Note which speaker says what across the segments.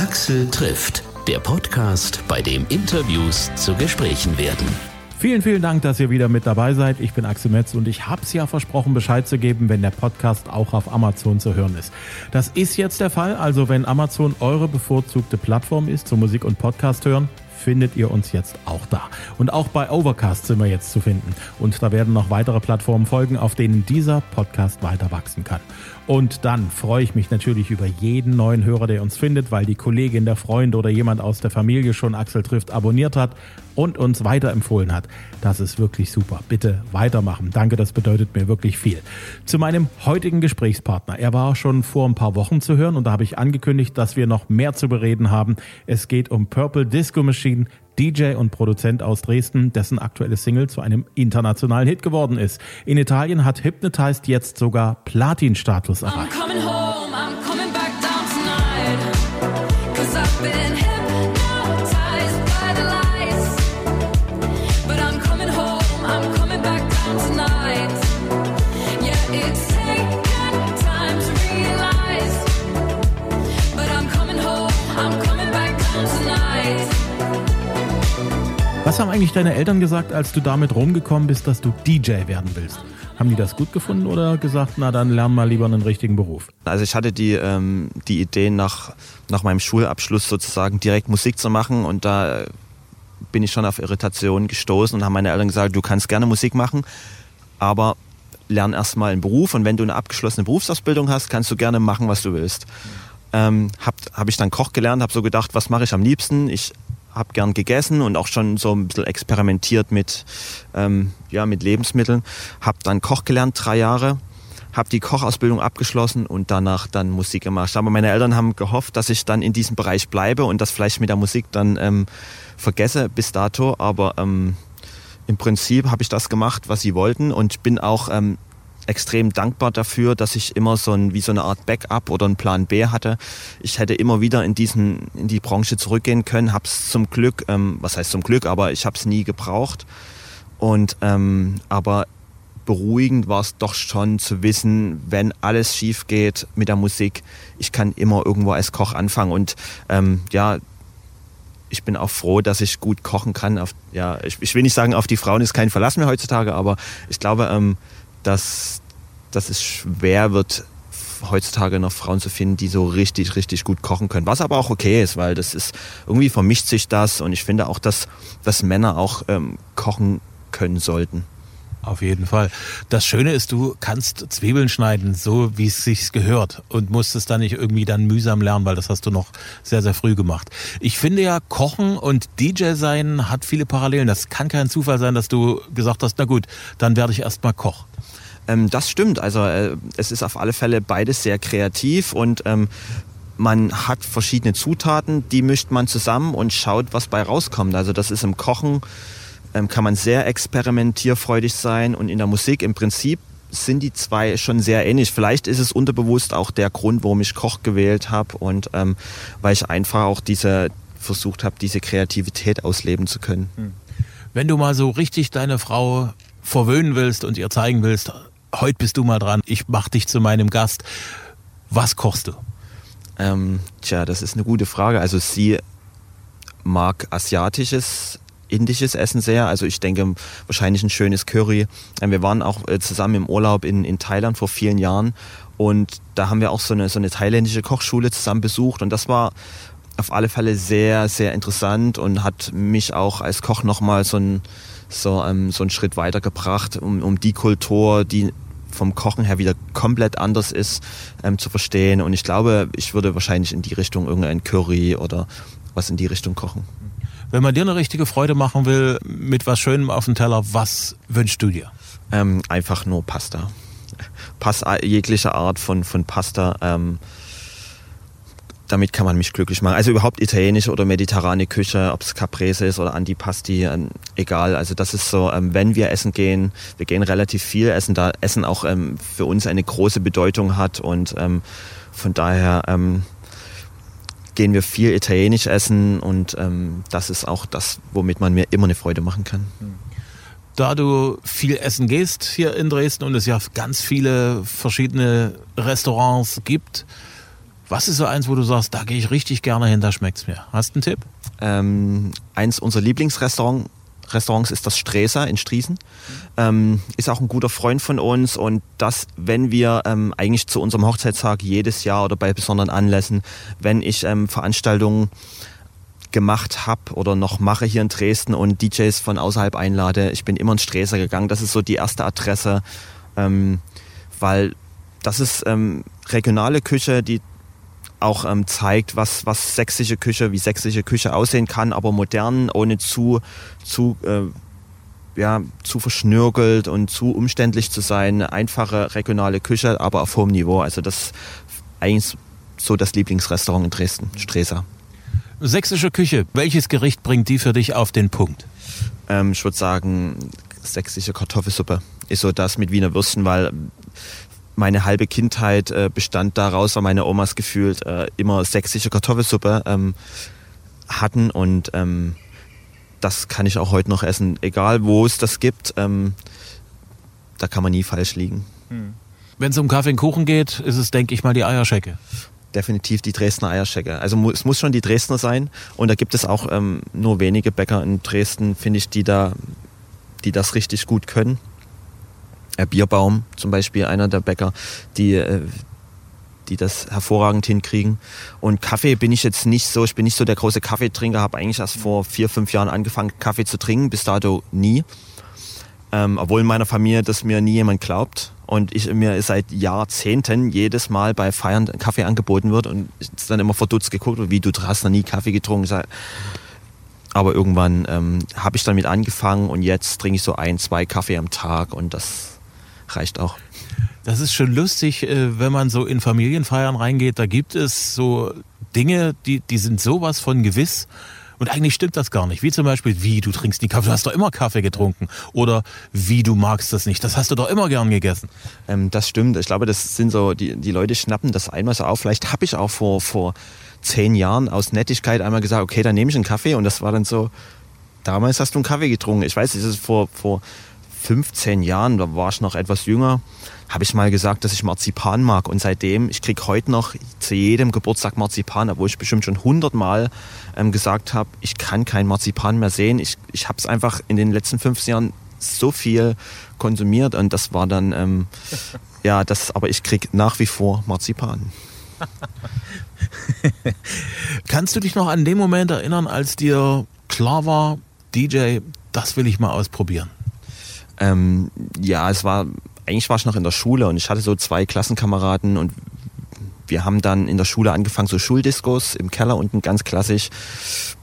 Speaker 1: Axel trifft, der Podcast, bei dem Interviews zu Gesprächen werden.
Speaker 2: Vielen, vielen Dank, dass ihr wieder mit dabei seid. Ich bin Axel Metz und ich hab's ja versprochen, Bescheid zu geben, wenn der Podcast auch auf Amazon zu hören ist. Das ist jetzt der Fall, also wenn Amazon eure bevorzugte Plattform ist zum Musik- und Podcast hören, findet ihr uns jetzt auch da. Und auch bei Overcast sind wir jetzt zu finden. Und da werden noch weitere Plattformen folgen, auf denen dieser Podcast weiter wachsen kann. Und dann freue ich mich natürlich über jeden neuen Hörer, der uns findet, weil die Kollegin, der Freund oder jemand aus der Familie schon Axel trifft abonniert hat und uns weiterempfohlen hat. Das ist wirklich super. Bitte weitermachen. Danke, das bedeutet mir wirklich viel. Zu meinem heutigen Gesprächspartner. Er war schon vor ein paar Wochen zu hören und da habe ich angekündigt, dass wir noch mehr zu bereden haben. Es geht um Purple Disco Machine, DJ und Produzent aus Dresden, dessen aktuelle Single zu einem internationalen Hit geworden ist. In Italien hat Hypnotized jetzt sogar Platin-Status erreicht. Haben eigentlich deine Eltern gesagt, als du damit rumgekommen bist, dass du DJ werden willst? Haben die das gut gefunden oder gesagt, na dann lern mal lieber einen richtigen Beruf?
Speaker 3: Also ich hatte die, ähm, die Idee nach, nach meinem Schulabschluss sozusagen direkt Musik zu machen und da bin ich schon auf Irritationen gestoßen und haben meine Eltern gesagt, du kannst gerne Musik machen, aber lern erstmal einen Beruf und wenn du eine abgeschlossene Berufsausbildung hast, kannst du gerne machen, was du willst. Ähm, habe hab ich dann Koch gelernt, habe so gedacht, was mache ich am liebsten? Ich habe gern gegessen und auch schon so ein bisschen experimentiert mit, ähm, ja, mit Lebensmitteln. Habe dann Koch gelernt, drei Jahre. Habe die Kochausbildung abgeschlossen und danach dann Musik gemacht. Aber meine Eltern haben gehofft, dass ich dann in diesem Bereich bleibe und das vielleicht mit der Musik dann ähm, vergesse bis dato. Aber ähm, im Prinzip habe ich das gemacht, was sie wollten und bin auch ähm, extrem dankbar dafür, dass ich immer so ein, wie so eine Art Backup oder einen Plan B hatte. Ich hätte immer wieder in diesen, in die Branche zurückgehen können, hab's zum Glück, ähm, was heißt zum Glück, aber ich habe es nie gebraucht. Und ähm, aber beruhigend war es doch schon zu wissen, wenn alles schief geht mit der Musik, ich kann immer irgendwo als Koch anfangen. Und ähm, ja, ich bin auch froh, dass ich gut kochen kann. Auf, ja, ich, ich, will nicht sagen, auf die Frauen ist kein Verlass mehr heutzutage, aber ich glaube, ähm, dass, dass es schwer wird, heutzutage noch Frauen zu finden, die so richtig, richtig gut kochen können. Was aber auch okay ist, weil das ist, irgendwie vermischt sich das und ich finde auch, dass, dass Männer auch ähm, kochen können sollten.
Speaker 2: Auf jeden Fall. Das Schöne ist, du kannst Zwiebeln schneiden, so wie es sich gehört und musst es dann nicht irgendwie dann mühsam lernen, weil das hast du noch sehr, sehr früh gemacht. Ich finde ja, Kochen und DJ sein hat viele Parallelen. Das kann kein Zufall sein, dass du gesagt hast, na gut, dann werde ich erstmal Koch.
Speaker 3: Ähm, das stimmt. Also äh, es ist auf alle Fälle beides sehr kreativ und ähm, man hat verschiedene Zutaten, die mischt man zusammen und schaut, was bei rauskommt. Also das ist im Kochen ähm, kann man sehr experimentierfreudig sein und in der Musik im Prinzip sind die zwei schon sehr ähnlich. Vielleicht ist es unterbewusst auch der Grund, warum ich Koch gewählt habe und ähm, weil ich einfach auch diese versucht habe, diese Kreativität ausleben zu können. Hm.
Speaker 2: Wenn du mal so richtig deine Frau verwöhnen willst und ihr zeigen willst, heute bist du mal dran, ich mach dich zu meinem Gast. Was kochst du?
Speaker 3: Ähm, tja, das ist eine gute Frage. Also sie mag asiatisches, indisches Essen sehr. Also ich denke wahrscheinlich ein schönes Curry. Ähm, wir waren auch äh, zusammen im Urlaub in, in Thailand vor vielen Jahren und da haben wir auch so eine, so eine thailändische Kochschule zusammen besucht und das war auf alle Fälle sehr, sehr interessant und hat mich auch als Koch nochmal so ein so, ähm, so einen Schritt weitergebracht, um, um die Kultur, die vom Kochen her wieder komplett anders ist, ähm, zu verstehen. Und ich glaube, ich würde wahrscheinlich in die Richtung irgendein Curry oder was in die Richtung kochen.
Speaker 2: Wenn man dir eine richtige Freude machen will, mit was Schönem auf dem Teller, was wünschst du dir?
Speaker 3: Ähm, einfach nur Pasta. Pasta jegliche Art von, von Pasta. Ähm, damit kann man mich glücklich machen. Also überhaupt italienische oder mediterrane Küche, ob es Caprese ist oder Antipasti, ähm, egal. Also das ist so, ähm, wenn wir essen gehen, wir gehen relativ viel essen, da Essen auch ähm, für uns eine große Bedeutung hat und ähm, von daher ähm, gehen wir viel italienisch essen und ähm, das ist auch das, womit man mir immer eine Freude machen kann.
Speaker 2: Da du viel essen gehst hier in Dresden und es ja ganz viele verschiedene Restaurants gibt, Was ist so eins, wo du sagst, da gehe ich richtig gerne hin, da schmeckt's mir? Hast du einen Tipp?
Speaker 3: Ähm, eins unserer Lieblingsrestaurants Restaurants ist das Streser in Striesen. Ähm, ist auch ein guter Freund von uns und das, wenn wir ähm, eigentlich zu unserem Hochzeitstag jedes Jahr oder bei besonderen Anlässen, wenn ich ähm, Veranstaltungen gemacht habe oder noch mache hier in Dresden und DJs von außerhalb einlade, ich bin immer in Streser gegangen. Das ist so die erste Adresse, ähm, weil das ist ähm, regionale Küche, die auch ähm, zeigt, was, was sächsische Küche, wie sächsische Küche aussehen kann, aber modern, ohne zu, zu, äh, ja, zu verschnörkelt und zu umständlich zu sein. Einfache regionale Küche, aber auf hohem Niveau. Also das ist eigentlich so das Lieblingsrestaurant in Dresden, Streser.
Speaker 2: Sächsische Küche, welches Gericht bringt die für dich auf den Punkt?
Speaker 3: Ähm, ich würde sagen, sächsische Kartoffelsuppe ist so das mit Wiener Würstchen, weil meine halbe Kindheit äh, bestand daraus, weil meine Omas gefühlt äh, immer sächsische Kartoffelsuppe ähm, hatten und ähm, das kann ich auch heute noch essen, egal wo es das gibt. Ähm, da kann man nie falsch liegen. Hm.
Speaker 2: Wenn es um Kaffee und Kuchen geht, ist es, denke ich mal, die Eierschecke.
Speaker 3: Definitiv die Dresdner Eierschecke. Also es muss schon die Dresdner sein. Und da gibt es auch ähm, nur wenige Bäcker in Dresden, finde ich, die da, die das richtig gut können. Herr Bierbaum zum Beispiel, einer der Bäcker, die, äh, die das hervorragend hinkriegen. Und Kaffee bin ich jetzt nicht so, ich bin nicht so der große Kaffeetrinker, habe eigentlich erst vor vier, fünf Jahren angefangen, Kaffee zu trinken, bis dato nie. Ähm, obwohl in meiner Familie das mir nie jemand glaubt. Und ich mir seit Jahrzehnten jedes Mal bei Feiern Kaffee angeboten wird und dann immer verdutzt geguckt, wie du hast noch nie Kaffee getrunken. Aber irgendwann ähm, habe ich damit angefangen und jetzt trinke ich so ein, zwei Kaffee am Tag und das reicht auch.
Speaker 2: Das ist schon lustig, äh, wenn man so in Familienfeiern reingeht. Da gibt es so Dinge, die, die sind sowas von gewiss. Und eigentlich stimmt das gar nicht. Wie zum Beispiel, wie du trinkst nie Kaffee, du hast doch immer Kaffee getrunken. Oder wie du magst das nicht, das hast du doch immer gern gegessen.
Speaker 3: Ähm, das stimmt. Ich glaube, das sind so, die, die Leute schnappen das einmal so auf. Vielleicht habe ich auch vor, vor zehn Jahren aus Nettigkeit einmal gesagt, okay, dann nehme ich einen Kaffee. Und das war dann so, damals hast du einen Kaffee getrunken. Ich weiß, das ist vor, vor 15 Jahren, da war ich noch etwas jünger, habe ich mal gesagt, dass ich Marzipan mag. Und seitdem, ich kriege heute noch zu jedem Geburtstag Marzipan, obwohl ich bestimmt schon 100 Mal ähm, gesagt habe, ich kann kein Marzipan mehr sehen. Ich, ich habe es einfach in den letzten 15 Jahren so viel konsumiert und das war dann, ähm, ja, das, aber ich kriege nach wie vor Marzipan.
Speaker 2: Kannst du dich noch an den Moment erinnern, als dir klar war, DJ, das will ich mal ausprobieren?
Speaker 3: Ähm, ja, es war, eigentlich war ich noch in der Schule und ich hatte so zwei Klassenkameraden und wir haben dann in der Schule angefangen, so Schuldiskos im Keller unten ganz klassisch.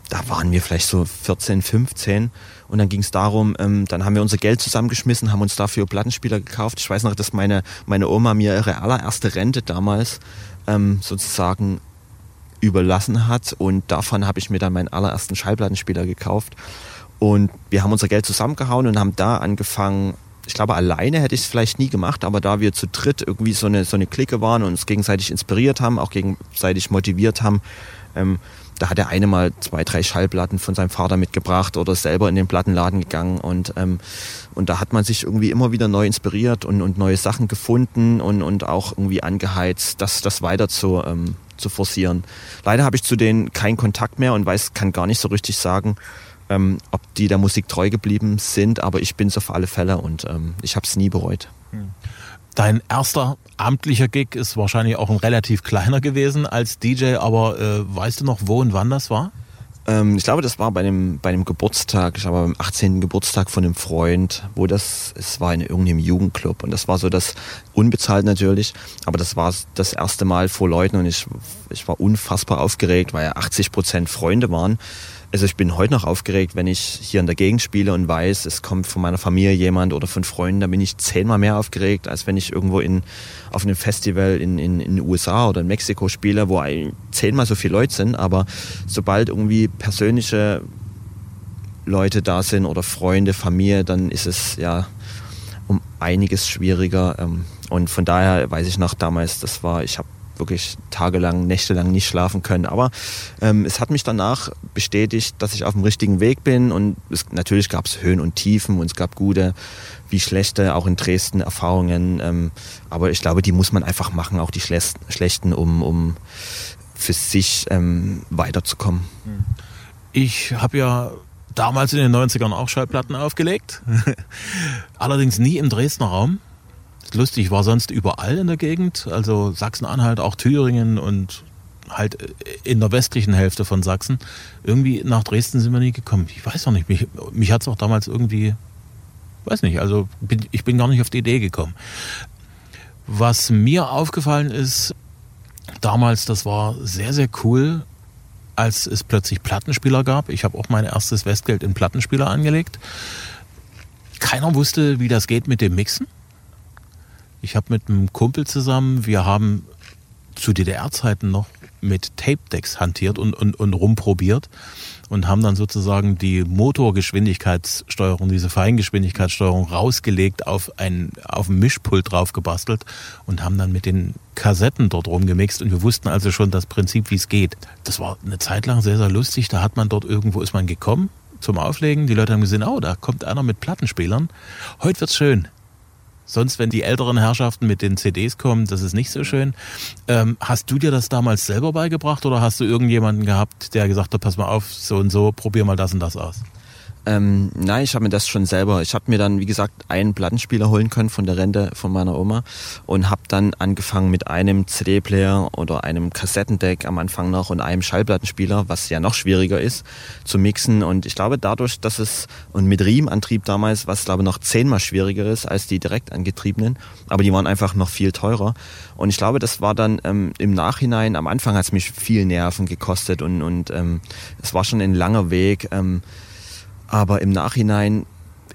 Speaker 3: Da waren wir vielleicht so 14, 15 und dann ging es darum, ähm, dann haben wir unser Geld zusammengeschmissen, haben uns dafür Plattenspieler gekauft. Ich weiß noch, dass meine, meine Oma mir ihre allererste Rente damals ähm, sozusagen überlassen hat und davon habe ich mir dann meinen allerersten Schallplattenspieler gekauft. Und wir haben unser Geld zusammengehauen und haben da angefangen, ich glaube, alleine hätte ich es vielleicht nie gemacht, aber da wir zu dritt irgendwie so eine, so eine Clique waren und uns gegenseitig inspiriert haben, auch gegenseitig motiviert haben, ähm, da hat der eine mal zwei, drei Schallplatten von seinem Vater mitgebracht oder selber in den Plattenladen gegangen und, ähm, und da hat man sich irgendwie immer wieder neu inspiriert und, und neue Sachen gefunden und, und auch irgendwie angeheizt, das, das weiter zu, ähm, zu forcieren. Leider habe ich zu denen keinen Kontakt mehr und weiß, kann gar nicht so richtig sagen, ähm, ob die der Musik treu geblieben sind, aber ich bin es auf alle Fälle und ähm, ich habe es nie bereut.
Speaker 2: Dein erster amtlicher Gig ist wahrscheinlich auch ein relativ kleiner gewesen als DJ, aber äh, weißt du noch, wo und wann das war?
Speaker 3: Ähm, ich glaube, das war bei einem, bei einem Geburtstag, ich glaube beim 18. Geburtstag von einem Freund, wo das, es war in irgendeinem Jugendclub und das war so das, unbezahlt natürlich, aber das war das erste Mal vor Leuten und ich, ich war unfassbar aufgeregt, weil ja 80 Prozent Freunde waren also ich bin heute noch aufgeregt, wenn ich hier in der Gegend spiele und weiß, es kommt von meiner Familie jemand oder von Freunden, da bin ich zehnmal mehr aufgeregt, als wenn ich irgendwo in, auf einem Festival in, in, in den USA oder in Mexiko spiele, wo zehnmal so viele Leute sind. Aber sobald irgendwie persönliche Leute da sind oder Freunde, Familie, dann ist es ja um einiges schwieriger. Ähm, und von daher weiß ich noch damals, das war, ich habe wirklich tagelang, nächtelang nicht schlafen können. Aber ähm, es hat mich danach bestätigt, dass ich auf dem richtigen Weg bin und es, natürlich gab es Höhen und Tiefen und es gab gute wie schlechte, auch in Dresden Erfahrungen. Ähm, aber ich glaube, die muss man einfach machen, auch die schlechten, um, um für sich ähm, weiterzukommen.
Speaker 2: Ich habe ja damals in den 90ern auch Schallplatten aufgelegt. Allerdings nie im Dresdner Raum. Lustig, war sonst überall in der Gegend, also Sachsen-Anhalt, auch Thüringen und halt in der westlichen Hälfte von Sachsen. Irgendwie nach Dresden sind wir nie gekommen. Ich weiß auch nicht, mich, mich hat es auch damals irgendwie, weiß nicht, also bin, ich bin gar nicht auf die Idee gekommen. Was mir aufgefallen ist, damals, das war sehr, sehr cool, als es plötzlich Plattenspieler gab. Ich habe auch mein erstes Westgeld in Plattenspieler angelegt. Keiner wusste, wie das geht mit dem Mixen. Ich habe mit einem Kumpel zusammen, wir haben zu DDR-Zeiten noch mit Tape-Decks hantiert und, und, und rumprobiert und haben dann sozusagen die Motorgeschwindigkeitssteuerung, diese Feingeschwindigkeitssteuerung rausgelegt, auf ein, auf ein Mischpult drauf gebastelt und haben dann mit den Kassetten dort rumgemixt und wir wussten also schon das Prinzip, wie es geht. Das war eine Zeit lang sehr, sehr lustig. Da hat man dort irgendwo ist man gekommen zum Auflegen. Die Leute haben gesehen, oh, da kommt einer mit Plattenspielern. Heute wird's schön. Sonst, wenn die älteren Herrschaften mit den CDs kommen, das ist nicht so schön. Ähm, hast du dir das damals selber beigebracht oder hast du irgendjemanden gehabt, der gesagt hat, pass mal auf, so und so, probier mal das und das aus?
Speaker 3: Ähm, nein, ich habe mir das schon selber. Ich habe mir dann, wie gesagt, einen Plattenspieler holen können von der Rente von meiner Oma und habe dann angefangen mit einem CD-Player oder einem Kassettendeck am Anfang noch und einem Schallplattenspieler, was ja noch schwieriger ist, zu mixen. Und ich glaube, dadurch, dass es und mit Riemenantrieb damals, was glaube ich noch zehnmal schwieriger ist als die direkt angetriebenen, aber die waren einfach noch viel teurer. Und ich glaube, das war dann ähm, im Nachhinein, am Anfang hat es mich viel Nerven gekostet und, und ähm, es war schon ein langer Weg. Ähm, aber im Nachhinein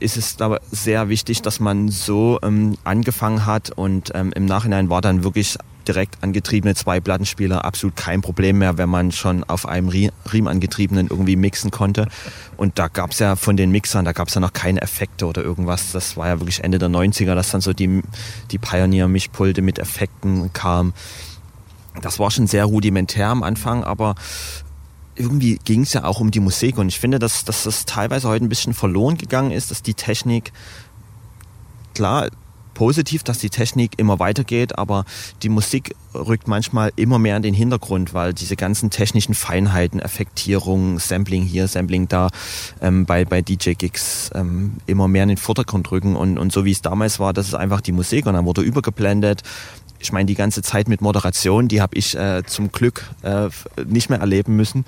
Speaker 3: ist es aber sehr wichtig, dass man so ähm, angefangen hat und ähm, im Nachhinein war dann wirklich direkt angetriebene zwei Plattenspieler absolut kein Problem mehr, wenn man schon auf einem Riemenangetriebenen irgendwie mixen konnte. Und da gab es ja von den Mixern, da gab es ja noch keine Effekte oder irgendwas. Das war ja wirklich Ende der 90er, dass dann so die, die Pioneer-Mischpulte mit Effekten kamen. Das war schon sehr rudimentär am Anfang, aber irgendwie ging es ja auch um die Musik und ich finde, dass, dass das teilweise heute ein bisschen verloren gegangen ist, dass die Technik, klar, positiv, dass die Technik immer weitergeht, aber die Musik rückt manchmal immer mehr in den Hintergrund, weil diese ganzen technischen Feinheiten, Effektierung, Sampling hier, Sampling da, ähm, bei, bei DJ-Gigs ähm, immer mehr in den Vordergrund rücken und, und so wie es damals war, das ist einfach die Musik und dann wurde übergeblendet, ich meine, die ganze Zeit mit Moderation, die habe ich äh, zum Glück äh, nicht mehr erleben müssen.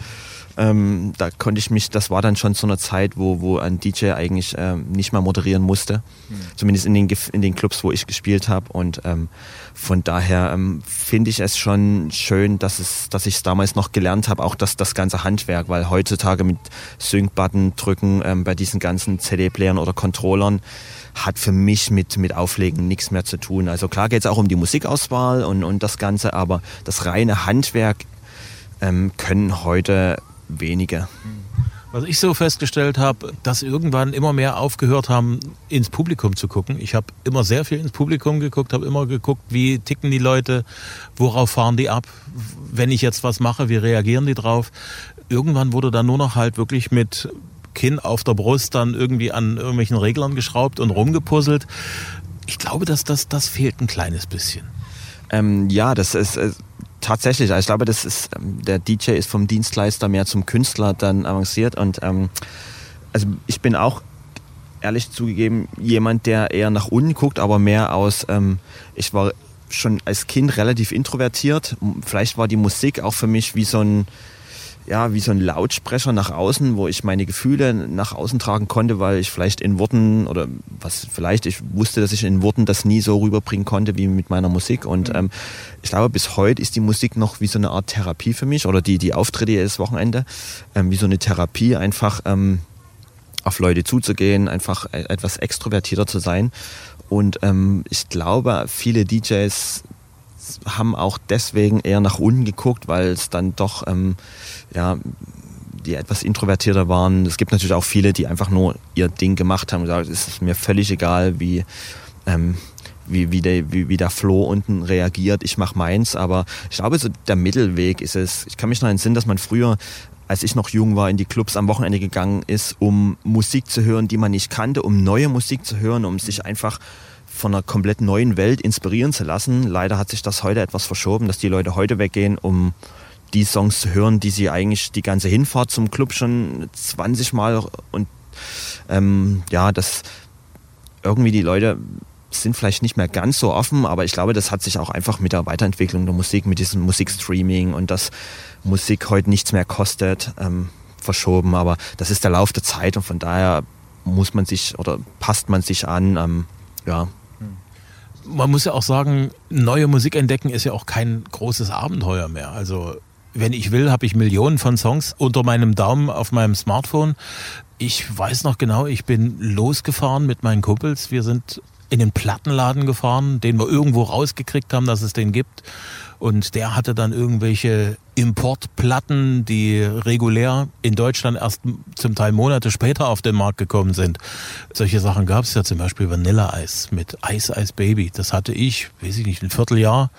Speaker 3: Ähm, da konnte ich mich, das war dann schon so eine Zeit, wo, wo ein DJ eigentlich äh, nicht mehr moderieren musste. Mhm. Zumindest in den, in den Clubs, wo ich gespielt habe. Und ähm, von daher ähm, finde ich es schon schön, dass, es, dass ich es damals noch gelernt habe, auch das, das ganze Handwerk, weil heutzutage mit Sync-Button drücken ähm, bei diesen ganzen CD-Playern oder Controllern, hat für mich mit, mit Auflegen nichts mehr zu tun. Also klar geht es auch um die Musikauswahl und, und das Ganze, aber das reine Handwerk ähm, können heute wenige.
Speaker 2: Was ich so festgestellt habe, dass irgendwann immer mehr aufgehört haben, ins Publikum zu gucken. Ich habe immer sehr viel ins Publikum geguckt, habe immer geguckt, wie ticken die Leute, worauf fahren die ab, wenn ich jetzt was mache, wie reagieren die drauf. Irgendwann wurde dann nur noch halt wirklich mit Kinn auf der Brust dann irgendwie an irgendwelchen Reglern geschraubt und rumgepuzzelt. Ich glaube, dass das, das fehlt ein kleines bisschen.
Speaker 3: Ähm, ja, das ist äh, tatsächlich. Also ich glaube, das ist ähm, der DJ ist vom Dienstleister mehr zum Künstler dann avanciert und ähm, also ich bin auch ehrlich zugegeben jemand, der eher nach unten guckt, aber mehr aus. Ähm, ich war schon als Kind relativ introvertiert. Vielleicht war die Musik auch für mich wie so ein ja, wie so ein Lautsprecher nach außen, wo ich meine Gefühle nach außen tragen konnte, weil ich vielleicht in Worten oder was vielleicht, ich wusste, dass ich in Worten das nie so rüberbringen konnte wie mit meiner Musik. Und mhm. ähm, ich glaube, bis heute ist die Musik noch wie so eine Art Therapie für mich oder die, die Auftritte jedes Wochenende, ähm, wie so eine Therapie, einfach ähm, auf Leute zuzugehen, einfach e-, etwas extrovertierter zu sein. Und ähm, ich glaube, viele DJs haben auch deswegen eher nach unten geguckt, weil es dann doch, ähm, ja, die etwas introvertierter waren. Es gibt natürlich auch viele, die einfach nur ihr Ding gemacht haben und gesagt, es ist mir völlig egal, wie, ähm, wie, wie, der, wie, wie der Flo unten reagiert. Ich mache meins, aber ich glaube, so der Mittelweg ist es. Ich kann mich noch entsinnen, dass man früher als ich noch jung war, in die Clubs am Wochenende gegangen ist, um Musik zu hören, die man nicht kannte, um neue Musik zu hören, um sich einfach von einer komplett neuen Welt inspirieren zu lassen. Leider hat sich das heute etwas verschoben, dass die Leute heute weggehen, um die Songs zu hören, die sie eigentlich die ganze Hinfahrt zum Club schon 20 Mal und ähm, ja, das irgendwie die Leute sind vielleicht nicht mehr ganz so offen, aber ich glaube, das hat sich auch einfach mit der Weiterentwicklung der Musik, mit diesem Musikstreaming und dass Musik heute nichts mehr kostet, ähm, verschoben. Aber das ist der Lauf der Zeit und von daher muss man sich oder passt man sich an. Ähm, ja,
Speaker 2: man muss ja auch sagen, neue Musik entdecken ist ja auch kein großes Abenteuer mehr. Also wenn ich will, habe ich Millionen von Songs unter meinem Daumen auf meinem Smartphone. Ich weiß noch genau, ich bin losgefahren mit meinen Kumpels. Wir sind in den Plattenladen gefahren, den wir irgendwo rausgekriegt haben, dass es den gibt. Und der hatte dann irgendwelche Importplatten, die regulär in Deutschland erst zum Teil Monate später auf den Markt gekommen sind. Solche Sachen gab es ja zum Beispiel Vanilla-Eis mit Ice Ice Baby. Das hatte ich, weiß ich nicht, ein Vierteljahr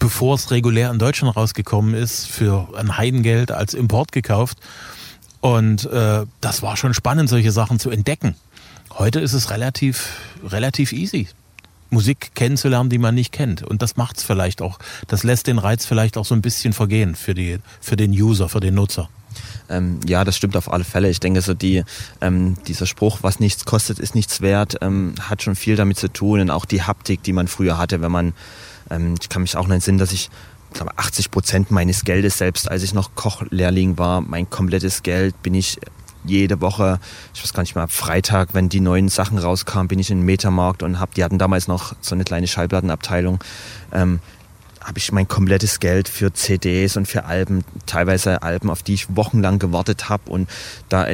Speaker 2: bevor es regulär in Deutschland rausgekommen ist, für ein Heidengeld als Import gekauft. Und äh, das war schon spannend, solche Sachen zu entdecken. Heute ist es relativ, relativ easy. Musik kennenzulernen, die man nicht kennt. Und das macht es vielleicht auch. Das lässt den Reiz vielleicht auch so ein bisschen vergehen für, die, für den User, für den Nutzer.
Speaker 3: Ähm, ja, das stimmt auf alle Fälle. Ich denke, so die, ähm, dieser Spruch, was nichts kostet, ist nichts wert, ähm, hat schon viel damit zu tun. Und auch die Haptik, die man früher hatte, wenn man, ähm, ich kann mich auch noch entsinnen, dass ich ich glaube 80 Prozent meines Geldes, selbst als ich noch Kochlehrling war, mein komplettes Geld bin ich jede Woche, ich weiß gar nicht mehr, Freitag, wenn die neuen Sachen rauskamen, bin ich in den Metamarkt und hab, die hatten damals noch so eine kleine Schallplattenabteilung, ähm, habe ich mein komplettes Geld für CDs und für Alben, teilweise Alben, auf die ich wochenlang gewartet habe. Und da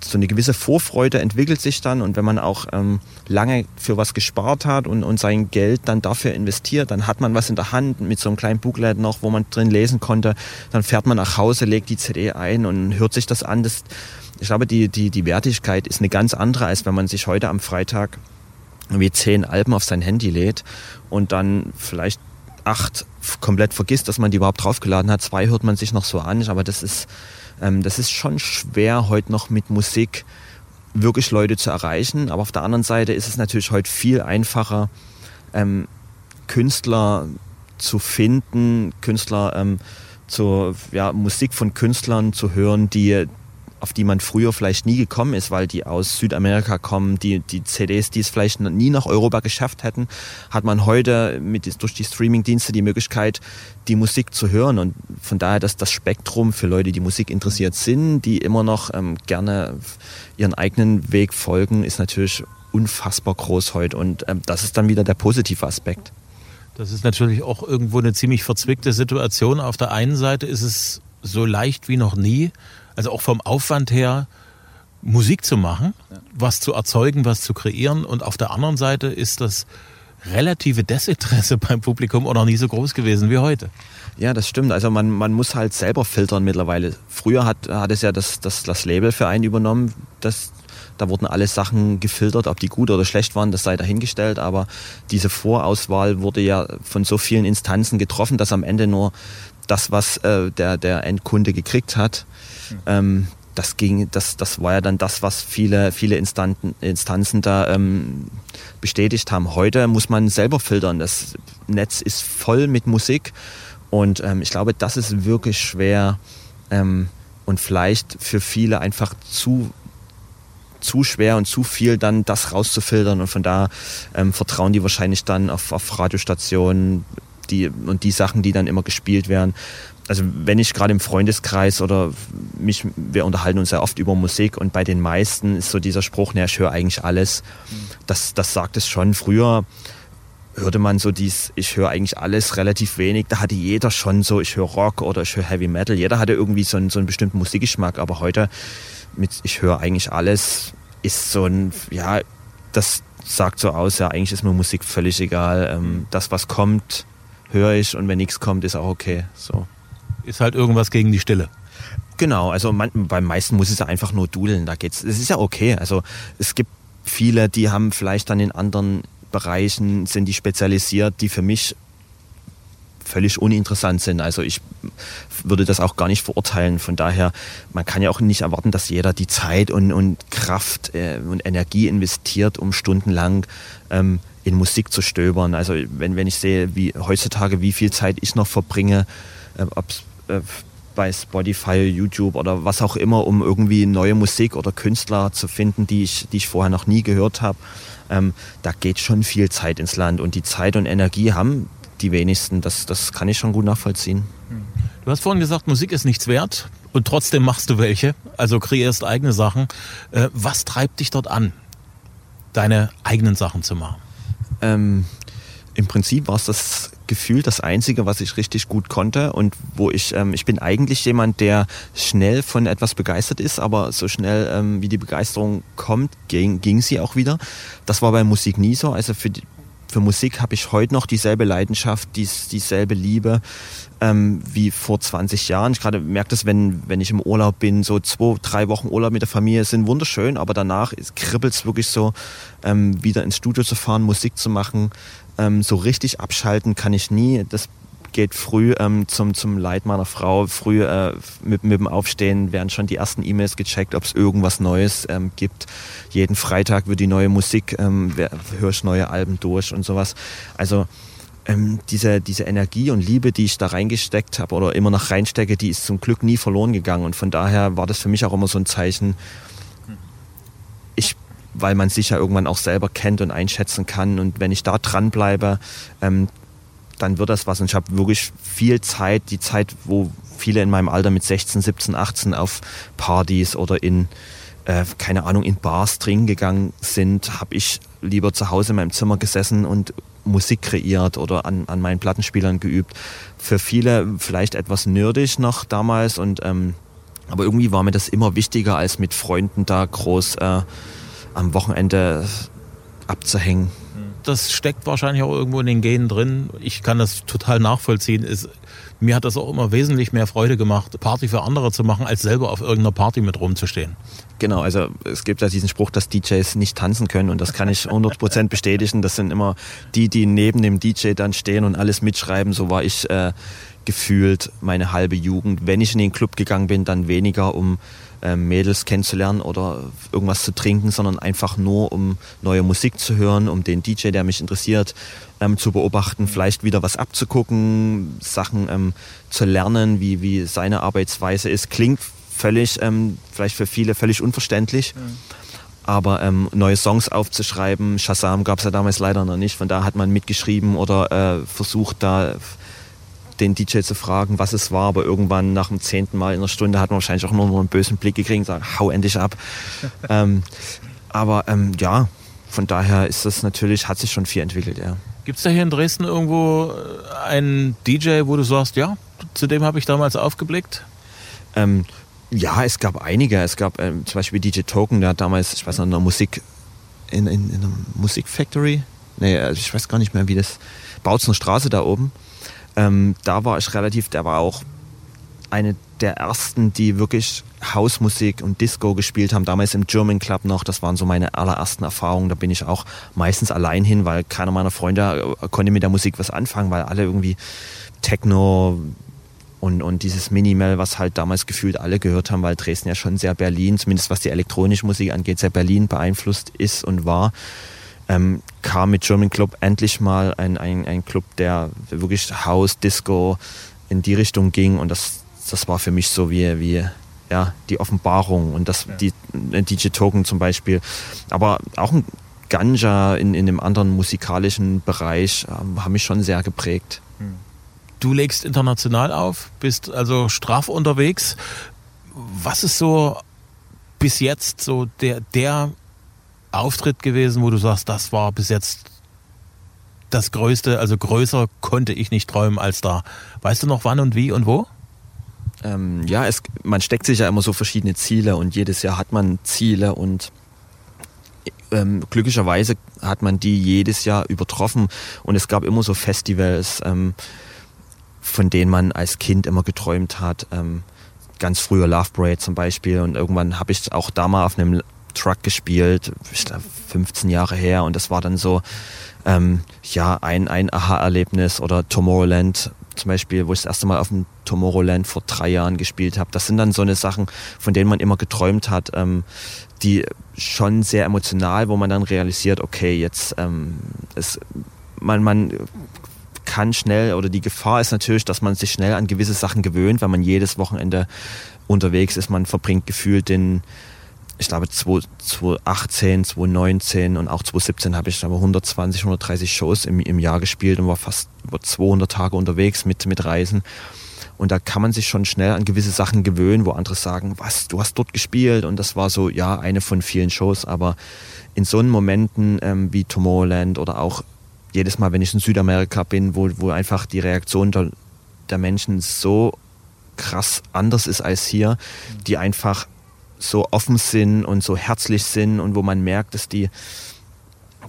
Speaker 3: so eine gewisse Vorfreude entwickelt sich dann. Und wenn man auch ähm, lange für was gespart hat und, und sein Geld dann dafür investiert, dann hat man was in der Hand mit so einem kleinen Booklet noch, wo man drin lesen konnte. Dann fährt man nach Hause, legt die CD ein und hört sich das an. Das, ich glaube, die, die, die Wertigkeit ist eine ganz andere, als wenn man sich heute am Freitag wie zehn Alben auf sein Handy lädt und dann vielleicht acht komplett vergisst, dass man die überhaupt draufgeladen hat. Zwei hört man sich noch so an, aber das ist, ähm, das ist schon schwer, heute noch mit Musik wirklich Leute zu erreichen. Aber auf der anderen Seite ist es natürlich heute viel einfacher, ähm, Künstler zu finden, Künstler ähm, zu, ja, Musik von Künstlern zu hören, die, auf die man früher vielleicht nie gekommen ist, weil die aus Südamerika kommen, die, die CDs, die es vielleicht nie nach Europa geschafft hätten, hat man heute mit, durch die Streaming-Dienste die Möglichkeit, die Musik zu hören. Und von daher, dass das Spektrum für Leute, die Musik interessiert sind, die immer noch ähm, gerne ihren eigenen Weg folgen, ist natürlich unfassbar groß heute. Und ähm, das ist dann wieder der positive Aspekt.
Speaker 2: Das ist natürlich auch irgendwo eine ziemlich verzwickte Situation. Auf der einen Seite ist es so leicht wie noch nie, also auch vom Aufwand her, Musik zu machen, was zu erzeugen, was zu kreieren. Und auf der anderen Seite ist das relative Desinteresse beim Publikum auch noch nie so groß gewesen wie heute.
Speaker 3: Ja, das stimmt. Also man, man muss halt selber filtern mittlerweile. Früher hat, hat es ja das, das, das Label für einen übernommen. Das, da wurden alle Sachen gefiltert, ob die gut oder schlecht waren, das sei dahingestellt. Aber diese Vorauswahl wurde ja von so vielen Instanzen getroffen, dass am Ende nur das, was äh, der, der Endkunde gekriegt hat, ähm, das ging, das, das war ja dann das, was viele, viele Instanten, Instanzen da ähm, bestätigt haben. Heute muss man selber filtern. Das Netz ist voll mit Musik und ähm, ich glaube, das ist wirklich schwer ähm, und vielleicht für viele einfach zu zu schwer und zu viel dann das rauszufiltern und von da ähm, vertrauen die wahrscheinlich dann auf, auf Radiostationen die, und die Sachen, die dann immer gespielt werden also wenn ich gerade im Freundeskreis oder mich, wir unterhalten uns ja oft über Musik und bei den meisten ist so dieser Spruch, naja, ich höre eigentlich alles. Das, das sagt es schon. Früher hörte man so dies, ich höre eigentlich alles relativ wenig. Da hatte jeder schon so, ich höre Rock oder ich höre Heavy Metal. Jeder hatte irgendwie so einen, so einen bestimmten Musikgeschmack. Aber heute mit ich höre eigentlich alles ist so ein, ja, das sagt so aus, ja, eigentlich ist mir Musik völlig egal. Ähm, das, was kommt, höre ich und wenn nichts kommt, ist auch okay. So
Speaker 2: ist halt irgendwas gegen die Stille.
Speaker 3: Genau, also man, beim meisten muss es ja einfach nur dudeln, da geht's. Es ist ja okay. Also es gibt viele, die haben vielleicht dann in anderen Bereichen sind die spezialisiert, die für mich völlig uninteressant sind. Also ich würde das auch gar nicht verurteilen. Von daher, man kann ja auch nicht erwarten, dass jeder die Zeit und, und Kraft äh, und Energie investiert, um stundenlang ähm, in Musik zu stöbern. Also wenn, wenn ich sehe, wie heutzutage, wie viel Zeit ich noch verbringe, äh, äh, bei Spotify, YouTube oder was auch immer, um irgendwie neue Musik oder Künstler zu finden, die ich, die ich vorher noch nie gehört habe. Ähm, da geht schon viel Zeit ins Land und die Zeit und Energie haben die wenigsten. Das, das kann ich schon gut nachvollziehen.
Speaker 2: Du hast vorhin gesagt, Musik ist nichts wert und trotzdem machst du welche, also kreierst eigene Sachen. Äh, was treibt dich dort an, deine eigenen Sachen zu machen?
Speaker 3: Ähm, Im Prinzip war es das Gefühl das Einzige, was ich richtig gut konnte und wo ich, ähm, ich bin eigentlich jemand, der schnell von etwas begeistert ist, aber so schnell ähm, wie die Begeisterung kommt, ging, ging sie auch wieder. Das war bei Musik nie so. Also für die, für Musik habe ich heute noch dieselbe Leidenschaft, dies, dieselbe Liebe ähm, wie vor 20 Jahren. Ich gerade merke das, wenn, wenn ich im Urlaub bin, so zwei, drei Wochen Urlaub mit der Familie sind wunderschön, aber danach kribbelt es wirklich so, ähm, wieder ins Studio zu fahren, Musik zu machen. Ähm, so richtig abschalten kann ich nie. Das geht früh ähm, zum, zum Leid meiner Frau. Früh äh, mit, mit dem Aufstehen werden schon die ersten E-Mails gecheckt, ob es irgendwas Neues ähm, gibt. Jeden Freitag wird die neue Musik, ähm, ich neue Alben durch und sowas. Also ähm, diese, diese Energie und Liebe, die ich da reingesteckt habe oder immer noch reinstecke, die ist zum Glück nie verloren gegangen. Und von daher war das für mich auch immer so ein Zeichen, ich weil man sich ja irgendwann auch selber kennt und einschätzen kann. Und wenn ich da dranbleibe, ähm, dann wird das was. Und ich habe wirklich viel Zeit, die Zeit, wo viele in meinem Alter mit 16, 17, 18 auf Partys oder in, äh, keine Ahnung, in Bars drin gegangen sind, habe ich lieber zu Hause in meinem Zimmer gesessen und Musik kreiert oder an, an meinen Plattenspielern geübt. Für viele vielleicht etwas nerdig noch damals und ähm, aber irgendwie war mir das immer wichtiger, als mit Freunden da groß äh, am Wochenende abzuhängen
Speaker 2: das steckt wahrscheinlich auch irgendwo in den Genen drin. Ich kann das total nachvollziehen. Es, mir hat das auch immer wesentlich mehr Freude gemacht, Party für andere zu machen, als selber auf irgendeiner Party mit rumzustehen.
Speaker 3: Genau, also es gibt ja diesen Spruch, dass DJs nicht tanzen können und das kann ich 100% bestätigen. Das sind immer die, die neben dem DJ dann stehen und alles mitschreiben. So war ich äh, gefühlt meine halbe Jugend. Wenn ich in den Club gegangen bin, dann weniger um ähm, Mädels kennenzulernen oder irgendwas zu trinken, sondern einfach nur, um neue Musik zu hören, um den DJ, der mich interessiert, ähm, zu beobachten, vielleicht wieder was abzugucken, Sachen ähm, zu lernen, wie, wie seine Arbeitsweise ist. Klingt völlig, ähm, vielleicht für viele völlig unverständlich. Mhm. Aber ähm, neue Songs aufzuschreiben, Shazam gab es ja damals leider noch nicht, von da hat man mitgeschrieben oder äh, versucht, da den DJ zu fragen, was es war, aber irgendwann nach dem zehnten Mal in einer Stunde hat man wahrscheinlich auch nur noch einen bösen Blick gekriegt und sagt, hau endlich ab. ähm, aber ähm, ja, von daher ist das natürlich, hat sich schon viel entwickelt, ja.
Speaker 2: Gibt es da hier in Dresden irgendwo äh, einen DJ, wo du sagst, ja, zu dem habe ich damals aufgeblickt?
Speaker 3: Ähm, ja, es gab einige. Es gab ähm, zum Beispiel DJ Token, der hat damals, ich weiß noch, in einer Musik, in, in, in einer Musikfactory, nee, also ich weiß gar nicht mehr, wie das, Bautzner Straße da oben, ähm, da war ich relativ, der war auch eine der ersten, die wirklich Hausmusik und Disco gespielt haben, damals im German Club noch. Das waren so meine allerersten Erfahrungen. Da bin ich auch meistens allein hin, weil keiner meiner Freunde äh, konnte mit der Musik was anfangen, weil alle irgendwie Techno und, und dieses Minimal, was halt damals gefühlt alle gehört haben, weil Dresden ja schon sehr Berlin, zumindest was die elektronische Musik angeht, sehr Berlin beeinflusst ist und war ähm, kam mit German Club endlich mal ein, ein, ein Club, der wirklich House, Disco in die Richtung ging und das, das war für mich so wie, wie ja, die Offenbarung und das, ja. die äh, DJ Token zum Beispiel, aber auch ein Ganja in, in einem anderen musikalischen Bereich äh, haben mich schon sehr geprägt. Hm.
Speaker 2: Du legst international auf, bist also straff unterwegs. Was ist so bis jetzt so der, der Auftritt gewesen, wo du sagst, das war bis jetzt das Größte, also größer konnte ich nicht träumen als da. Weißt du noch wann und wie und wo?
Speaker 3: Ähm, ja, es, man steckt sich ja immer so verschiedene Ziele und jedes Jahr hat man Ziele und ähm, glücklicherweise hat man die jedes Jahr übertroffen und es gab immer so Festivals, ähm, von denen man als Kind immer geträumt hat. Ähm, ganz früher Love Parade zum Beispiel und irgendwann habe ich auch da mal auf einem Truck gespielt, 15 Jahre her und das war dann so, ähm, ja, ein, ein Aha-Erlebnis oder Tomorrowland zum Beispiel, wo ich das erste Mal auf dem Tomorrowland vor drei Jahren gespielt habe. Das sind dann so eine Sachen, von denen man immer geträumt hat, ähm, die schon sehr emotional, wo man dann realisiert, okay, jetzt ähm, es, man, man kann schnell oder die Gefahr ist natürlich, dass man sich schnell an gewisse Sachen gewöhnt, weil man jedes Wochenende unterwegs ist. Man verbringt gefühlt den ich glaube 2018, 2019 und auch 2017 habe ich aber 120, 130 Shows im, im Jahr gespielt und war fast über 200 Tage unterwegs mit, mit Reisen. Und da kann man sich schon schnell an gewisse Sachen gewöhnen, wo andere sagen, was, du hast dort gespielt. Und das war so, ja, eine von vielen Shows. Aber in so Momenten ähm, wie Tomorrowland oder auch jedes Mal, wenn ich in Südamerika bin, wo, wo einfach die Reaktion der, der Menschen so krass anders ist als hier, die einfach so offen sind und so herzlich sind und wo man merkt, dass die,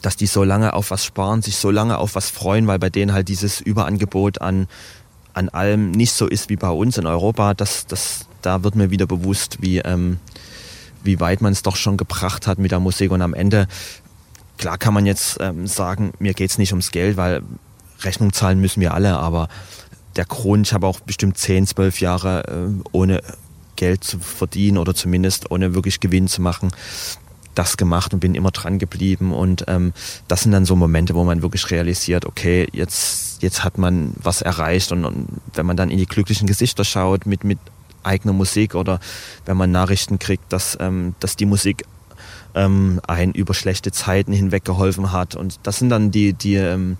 Speaker 3: dass die so lange auf was sparen, sich so lange auf was freuen, weil bei denen halt dieses Überangebot an, an allem nicht so ist wie bei uns in Europa. Das, das, da wird mir wieder bewusst, wie, ähm, wie weit man es doch schon gebracht hat mit der Musik. Und am Ende, klar kann man jetzt ähm, sagen, mir geht es nicht ums Geld, weil Rechnung zahlen müssen wir alle, aber der Grund, ich habe auch bestimmt 10, 12 Jahre äh, ohne Geld zu verdienen oder zumindest ohne wirklich Gewinn zu machen, das gemacht und bin immer dran geblieben. Und ähm, das sind dann so Momente, wo man wirklich realisiert, okay, jetzt, jetzt hat man was erreicht. Und, und wenn man dann in die glücklichen Gesichter schaut mit, mit eigener Musik oder wenn man Nachrichten kriegt, dass, ähm, dass die Musik ähm, einen über schlechte Zeiten hinweg geholfen hat. Und das sind dann die, die, ähm,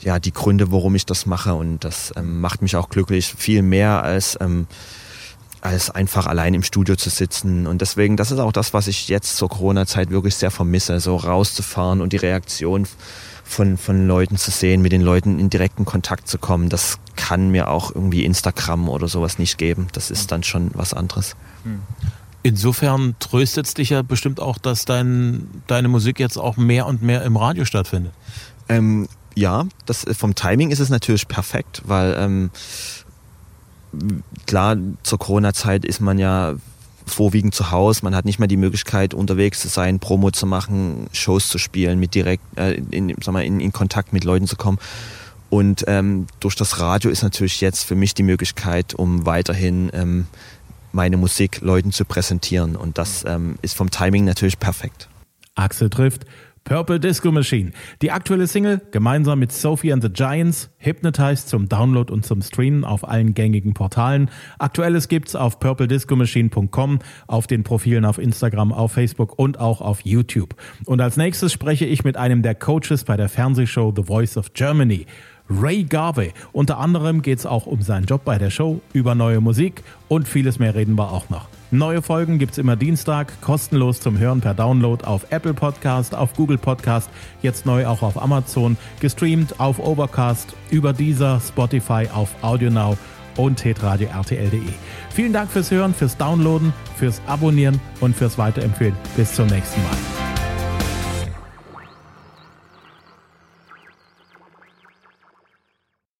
Speaker 3: ja, die Gründe, warum ich das mache. Und das ähm, macht mich auch glücklich, viel mehr als ähm, als einfach allein im Studio zu sitzen. Und deswegen, das ist auch das, was ich jetzt zur Corona-Zeit wirklich sehr vermisse, so rauszufahren und die Reaktion von, von Leuten zu sehen, mit den Leuten in direkten Kontakt zu kommen. Das kann mir auch irgendwie Instagram oder sowas nicht geben. Das ist dann schon was anderes. Hm.
Speaker 2: Insofern tröstet es dich ja bestimmt auch, dass dein, deine Musik jetzt auch mehr und mehr im Radio stattfindet.
Speaker 3: Ähm, ja, das, vom Timing ist es natürlich perfekt, weil ähm, klar, zur Corona-Zeit ist man ja vorwiegend zu Hause. Man hat nicht mehr die Möglichkeit, unterwegs zu sein, Promo zu machen, Shows zu spielen, mit direkt äh, in, sag mal, in, in Kontakt mit Leuten zu kommen. Und ähm, durch das Radio ist natürlich jetzt für mich die Möglichkeit, um weiterhin ähm, meine Musik Leuten zu präsentieren. Und das ähm, ist vom Timing natürlich perfekt.
Speaker 2: Axel trifft Purple Disco Machine. Die aktuelle Single, gemeinsam mit Sophie and the Giants, Hypnotized zum Download und zum Streamen auf allen gängigen Portalen. Aktuelles gibt's auf purplediscomachine.com, auf den Profilen auf Instagram, auf Facebook und auch auf YouTube. Und als nächstes spreche ich mit einem der Coaches bei der Fernsehshow The Voice of Germany. Ray Garvey. Unter anderem geht's auch um seinen Job bei der Show, über neue Musik und vieles mehr reden wir auch noch. Neue Folgen gibt es immer Dienstag, kostenlos zum Hören per Download auf Apple Podcast, auf Google Podcast, jetzt neu auch auf Amazon, gestreamt auf Overcast, über dieser Spotify, auf AudioNow und hitradio rtl.de. Vielen Dank fürs Hören, fürs Downloaden, fürs Abonnieren und fürs Weiterempfehlen. Bis zum nächsten Mal.